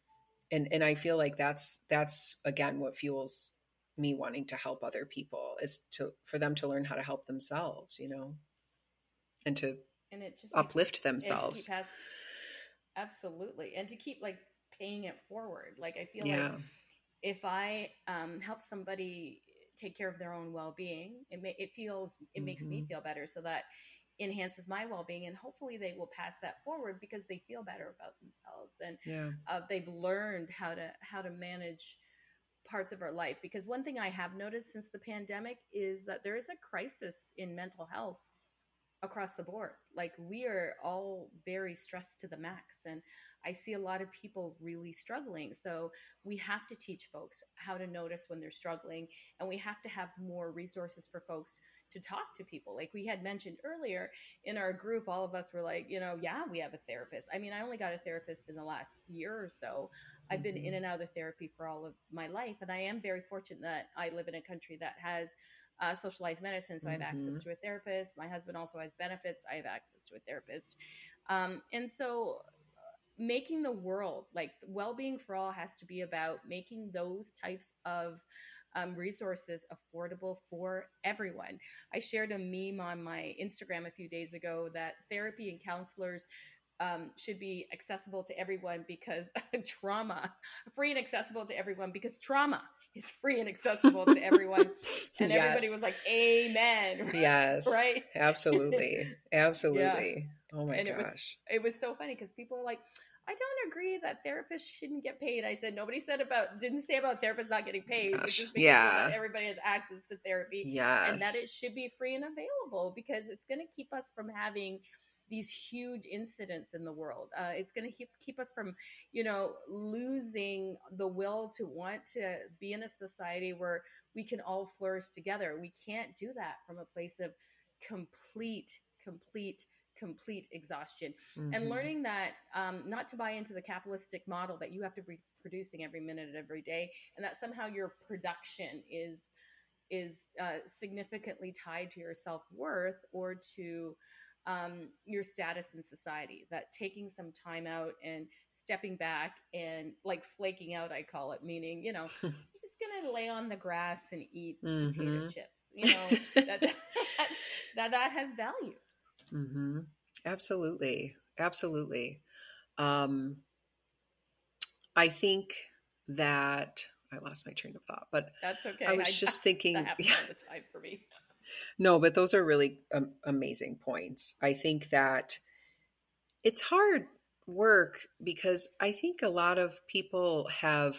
and and I feel like that's that's again what fuels me wanting to help other people is to for them to learn how to help themselves you know and to and it just uplift themselves. has, absolutely. And to keep like paying it forward. Like I feel yeah. like if I um, help somebody take care of their own well-being it, ma- it feels it mm-hmm. makes me mm-hmm. feel better so that enhances my well-being and hopefully they will pass that forward because they feel better about themselves and yeah. uh, they've learned how to how to manage parts of our life because one thing i have noticed since the pandemic is that there is a crisis in mental health across the board like we are all very stressed to the max and I see a lot of people really struggling. So we have to teach folks how to notice when they're struggling, and we have to have more resources for folks to talk to people. Like we had mentioned earlier in our group, all of us were like, you know, yeah, we have a therapist. I mean, I only got a therapist in the last year or so. I've been in mm-hmm. and out of therapy for all of my life, and I am very fortunate that I live in a country that has uh, socialized medicine, so I have access mm-hmm. to a therapist. My husband also has benefits; I have access to a therapist, um, and so making the world like well-being for all has to be about making those types of um, resources affordable for everyone. I shared a meme on my Instagram a few days ago that therapy and counselors um, should be accessible to everyone because [laughs] trauma, free and accessible to everyone because trauma is free and accessible to everyone. [laughs] And yes. everybody was like, Amen. [laughs] Yes. right? [laughs] Absolutely. Absolutely. Yeah. Oh my and gosh. It was, it was so funny because people are like, I don't agree that therapists shouldn't get paid. I said nobody said about didn't say about therapists not getting paid. Gosh, just yeah. everybody has access to therapy. Yes. And that it should be free and available because it's going to keep us from having these huge incidents in the world. Uh, it's going to keep keep us from, you know, losing the will to want to be in a society where we can all flourish together. We can't do that from a place of complete, complete complete exhaustion mm-hmm. and learning that um, not to buy into the capitalistic model that you have to be producing every minute of every day and that somehow your production is is uh, significantly tied to your self-worth or to um, your status in society that taking some time out and stepping back and like flaking out i call it meaning you know [laughs] you're just gonna lay on the grass and eat mm-hmm. potato chips you know [laughs] that, that, that, that has value Mm-hmm. Absolutely. Absolutely. Um, I think that I lost my train of thought, but that's okay. I was I, just [laughs] thinking, that yeah. all the time for me. No, but those are really um, amazing points. I think that it's hard work because I think a lot of people have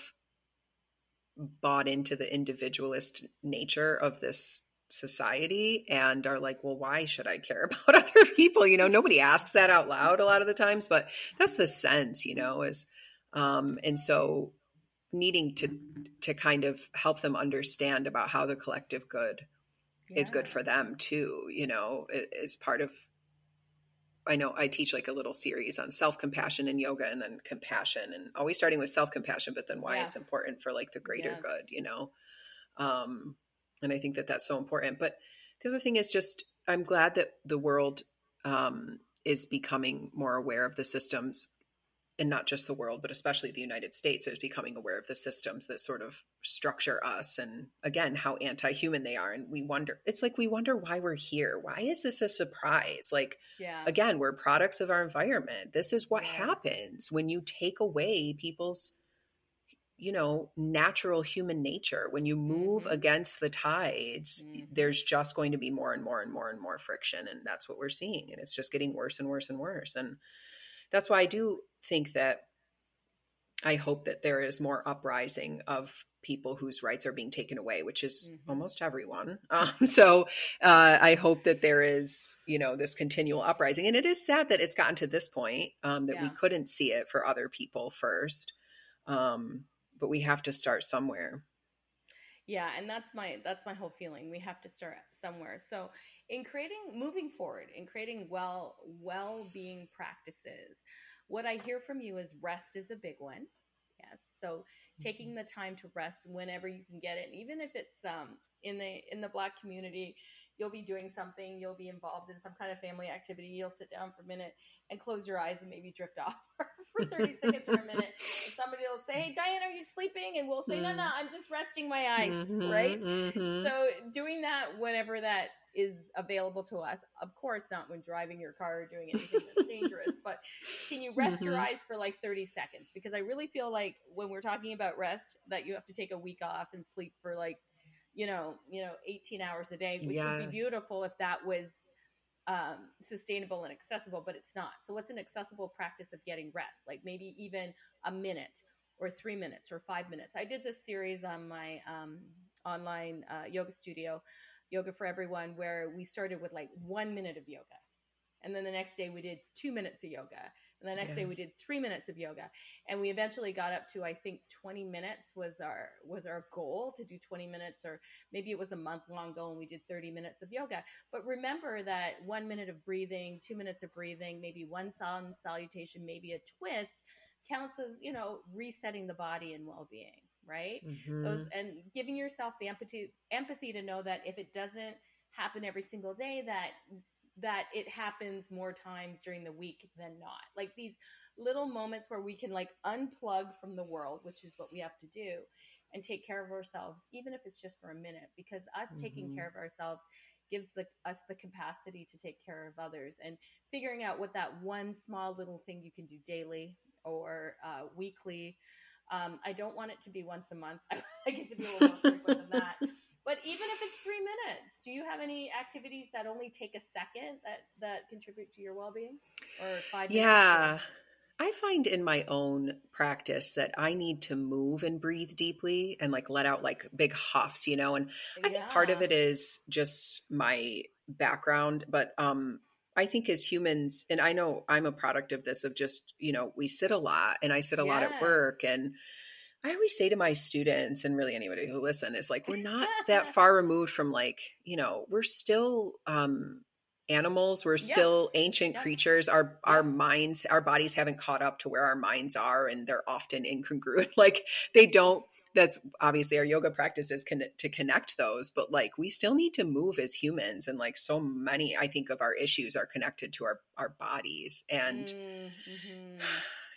bought into the individualist nature of this society and are like, well, why should I care [laughs] about other people? You know, nobody asks that out loud a lot of the times, but that's the sense, you know, is, um, and so needing to, to kind of help them understand about how the collective good yeah. is good for them too, you know, is part of, I know I teach like a little series on self compassion and yoga and then compassion and always starting with self compassion, but then why yeah. it's important for like the greater yes. good, you know? Um, and I think that that's so important. But the other thing is just I'm glad that the world um, is becoming more aware of the systems, and not just the world, but especially the United States is becoming aware of the systems that sort of structure us, and again how anti-human they are. And we wonder, it's like we wonder why we're here. Why is this a surprise? Like, yeah. again, we're products of our environment. This is what yes. happens when you take away people's you know natural human nature when you move mm-hmm. against the tides mm-hmm. there's just going to be more and more and more and more friction and that's what we're seeing and it's just getting worse and worse and worse and that's why i do think that i hope that there is more uprising of people whose rights are being taken away which is mm-hmm. almost everyone. [laughs] Um, so uh, i hope that there is you know this continual uprising. And it is sad that it's gotten to this point um, that yeah. we couldn't see it for other people first. Um, but we have to start somewhere. Yeah and that's my that's my whole feeling. We have to start somewhere. So in creating moving forward in creating well well-being practices what i hear from you is rest is a big one yes so taking mm-hmm. the time to rest whenever you can get it and even if it's um in the in the black community you'll be doing something, you'll be involved in some kind of family activity, you'll sit down for a minute and close your eyes and maybe drift [laughs] off for 30 [laughs] seconds or a minute. And somebody will say, Hey, Diane, are you sleeping? And we'll say, No, no, mm-hmm. I'm just resting my eyes, mm-hmm, right? Mm-hmm. So doing that whenever that is available to us. Of course, not when driving your car or doing anything that's [laughs] dangerous, but can you rest mm-hmm. your eyes for like 30 seconds? Because I really feel like when we're talking about rest, that you have to take a week off and sleep for like you know, you know, 18 hours a day, which Yes. would be beautiful if that was um, sustainable and accessible, but it's not. So, what's an accessible practice of getting rest? Like maybe even a minute or three minutes or five minutes. I did this series on my um, online uh, yoga studio, Yoga for Everyone, where we started with like one minute of yoga. And then the next day we did two minutes of yoga. And the next day we did three minutes of yoga. And we eventually got up to I think 20 minutes was our was our goal to do 20 minutes, or maybe it was a month long goal and we did 30 minutes of yoga. But remember that one minute of breathing, two minutes of breathing, maybe one sun salutation, maybe a twist counts as, you know, resetting the body and well-being, right? Mhm. those and giving yourself the empathy empathy to know that if it doesn't happen every single day that that it happens more times during the week than not like these little moments where we can like unplug from the world which is what we have to do and take care of ourselves even if it's just for a minute because us taking Mhm. care of ourselves gives the, us the capacity to take care of others and figuring out what that one small little thing you can do daily or uh, weekly um, I don't want it to be once a month. [laughs] I like it to be a little more frequent than that. But even if it's three minutes, do you have any activities that only take a second that that contribute to your well being, or five? minutes? Yeah. I find in my own practice that I need to move and breathe deeply and like let out like big huffs, you know, and I think part of it is just my background, but um I think as humans, and I know I'm a product of this of just, you know, we sit a lot and I sit a lot at work and I always say to my students and really anybody who listen is like we're not that [laughs] far removed from like, you know, we're still um animals, we're Yeah. still ancient Yeah. creatures. Our our minds, our bodies haven't caught up to where our minds are and they're often incongruent. [laughs] Like they don't that's obviously our yoga practice is con- to connect those but like we still need to move as humans and like so many i think of our issues are connected to our our bodies and Mm, mhm.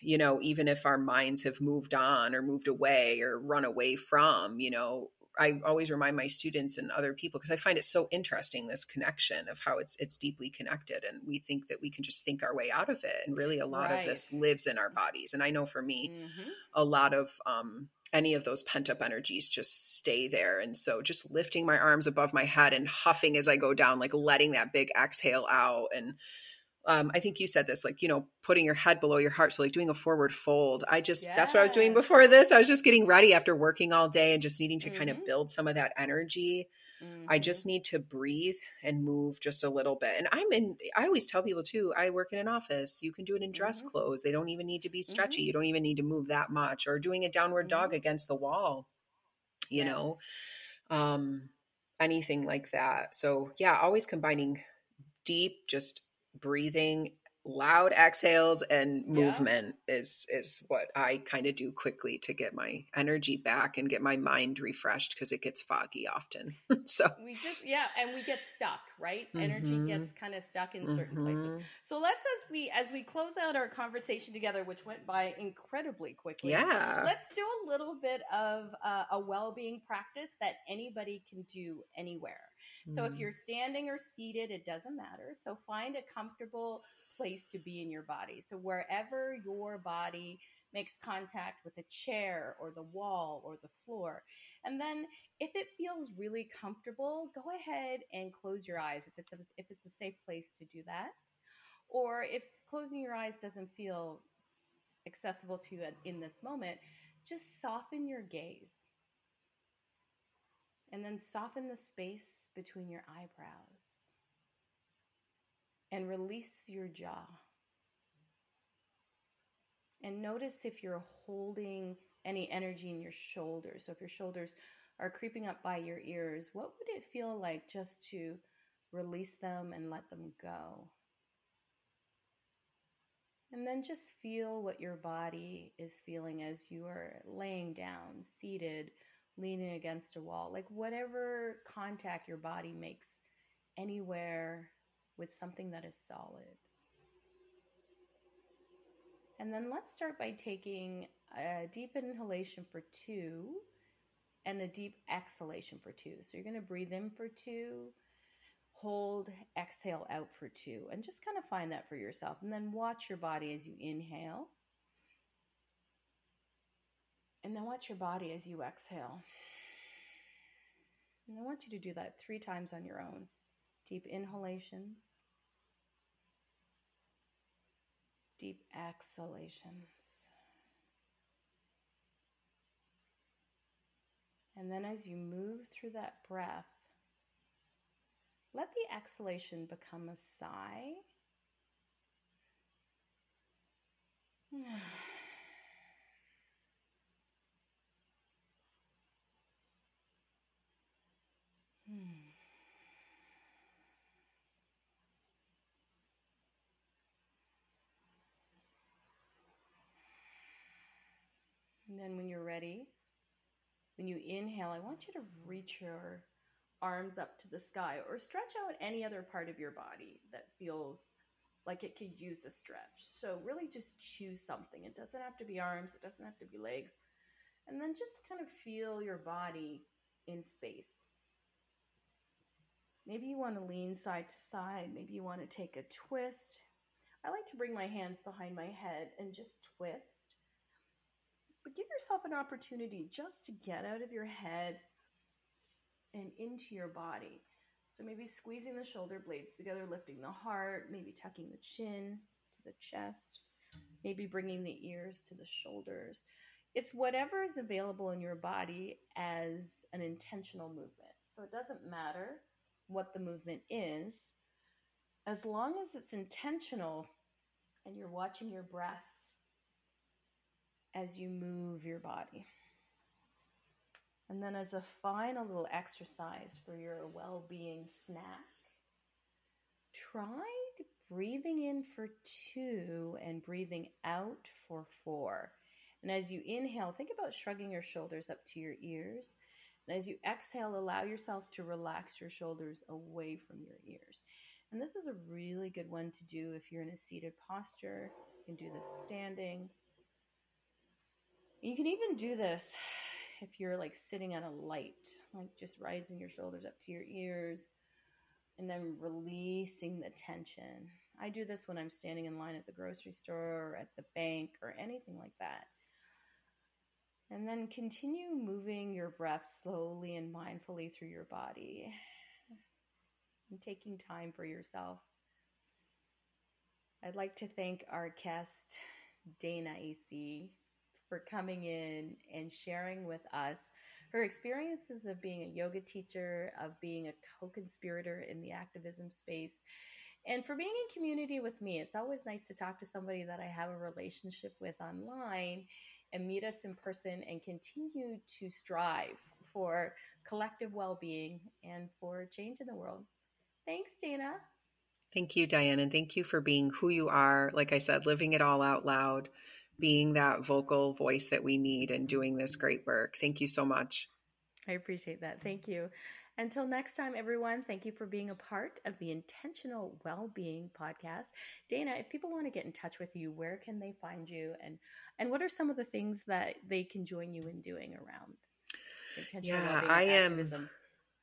you know even if our minds have moved on or moved away or run away from you know i always remind my students and other people because i find it so interesting this connection of how it's it's deeply connected and we think that we can just think our way out of it and really a lot Right. of this lives in our bodies and i know for me Mhm. a lot of um any of those pent up energies just stay there and so just lifting my arms above my head and huffing as i go down like letting that big exhale out and um, I think you said this, like, you know, putting your head below your heart. So, like, doing a forward fold. I just, that's what I was doing before this. I was just getting ready after working all day and just needing to kind Mhm. of build some of that energy. I Mhm. just need to breathe and move just a little bit. And I'm in, I always tell people too, I work in an office. You can do it in dress Mhm. clothes. They don't even need to be stretchy. Mhm. You don't even need to move that much or doing a downward dog against the wall, you know, um, anything like that. So, yeah, always combining deep, just breathing loud exhales and Yeah. movement is is what I kind of do quickly to get my energy back and get my mind refreshed because it gets foggy often. [laughs] so we just yeah and we get stuck right energy Mhm. gets kind of stuck in certain places Mhm. so let's as we as we close out our conversation together which went by incredibly quickly Yeah. let's do a little bit of uh, a well-being practice that anybody can do anywhere so if Mm. you're standing or seated it doesn't matter. So find a comfortable place to be in your body. So wherever your body makes contact with a chair or the wall or the floor. And then if it feels really comfortable go ahead and close your eyes if it's a, if it's a safe place to do that. Or if closing your eyes doesn't feel accessible to you in this moment just soften your gaze and then soften the space between your eyebrows and release your jaw and notice if you're holding any energy in your shoulders. So if your shoulders are creeping up by your ears, what would it feel like just to release them and let them go? And then just feel what your body is feeling as you are laying down, seated, leaning against a wall, like whatever contact your body makes anywhere with something that is solid. And then let's start by taking a deep inhalation for two and a deep exhalation for two. So you're going to breathe in for two, hold, exhale out for two, and just kind of find that for yourself. And then watch your body as you inhale. And then watch your body as you exhale. And I want you to do that three times on your own. Deep inhalations, deep exhalations. And then as you move through that breath, let the exhalation become a sigh. [sighs] And then when you're ready, when you inhale, I want you to reach your arms up to the sky or stretch out any other part of your body that feels like it could use a stretch. So really just choose something. It doesn't have to be arms, it doesn't have to be legs. And then just kind of feel your body in space. Maybe you want to lean side to side. Maybe you want to take a twist. I like to bring my hands behind my head and just twist. But give yourself an opportunity just to get out of your head and into your body. So maybe squeezing the shoulder blades together, lifting the heart, maybe tucking the chin to the chest, maybe bringing the ears to the shoulders. It's whatever is available in your body as an intentional movement. So it doesn't matter what the movement is, as long as it's intentional and you're watching your breath as you move your body. And then, as a final little exercise for your well being snack, try breathing in for two and breathing out for four. And as you inhale, think about shrugging your shoulders up to your ears. And as you exhale, allow yourself to relax your shoulders away from your ears. And this is a really good one to do if you're in a seated posture. You can do this standing. You can even do this if you're like sitting at a light, like just rising your shoulders up to your ears and then releasing the tension. I do this when I'm standing in line at the grocery store or at the bank or anything like that. And then continue moving your breath slowly and mindfully through your body and taking time for yourself. I'd like to thank our guest, Dana Acee, for coming in and sharing with us her experiences of being a yoga teacher, of being a co conspirator in the activism space, and for being in community with me. It's always nice to talk to somebody that I have a relationship with online and meet us in person and continue to strive for collective well being and for change in the world. Thanks, Dana. Thank you, Diane. And thank you for being who you are. Like I said, living it all out loud being that vocal voice that we need and doing this great work. Thank you so much. I appreciate that. Thank you. Until next time, everyone, thank you for being a part of the Intentional Wellbeing podcast. Dana, if people want to get in touch with you, where can they find you, and and what are some of the things that they can join you in doing around intentional yeah, well-being I am.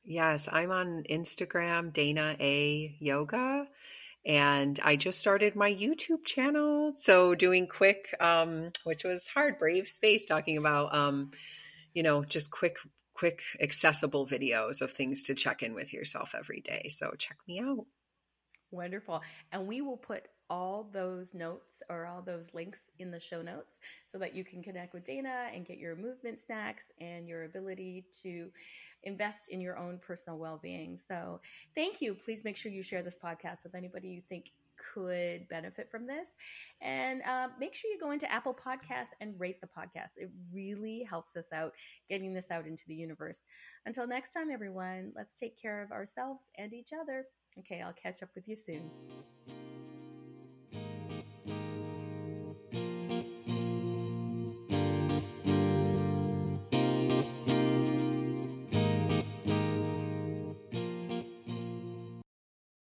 Yes, I'm on Instagram, Dana A Yoga, and I just started my YouTube channel. So doing quick, um, which was hard, brave space, talking about, um, you know, just quick, quick, accessible videos of things to check in with yourself every day. So check me out. Wonderful. And we will put all those notes or all those links in the show notes so that you can connect with Dana and get your movement snacks and your ability to invest in your own personal well being. So, thank you. Please make sure you share this podcast with anybody you think could benefit from this. And uh, make sure you go into Apple Podcasts and rate the podcast. It really helps us out getting this out into the universe. Until next time, everyone, let's take care of ourselves and each other. Okay, I'll catch up with you soon.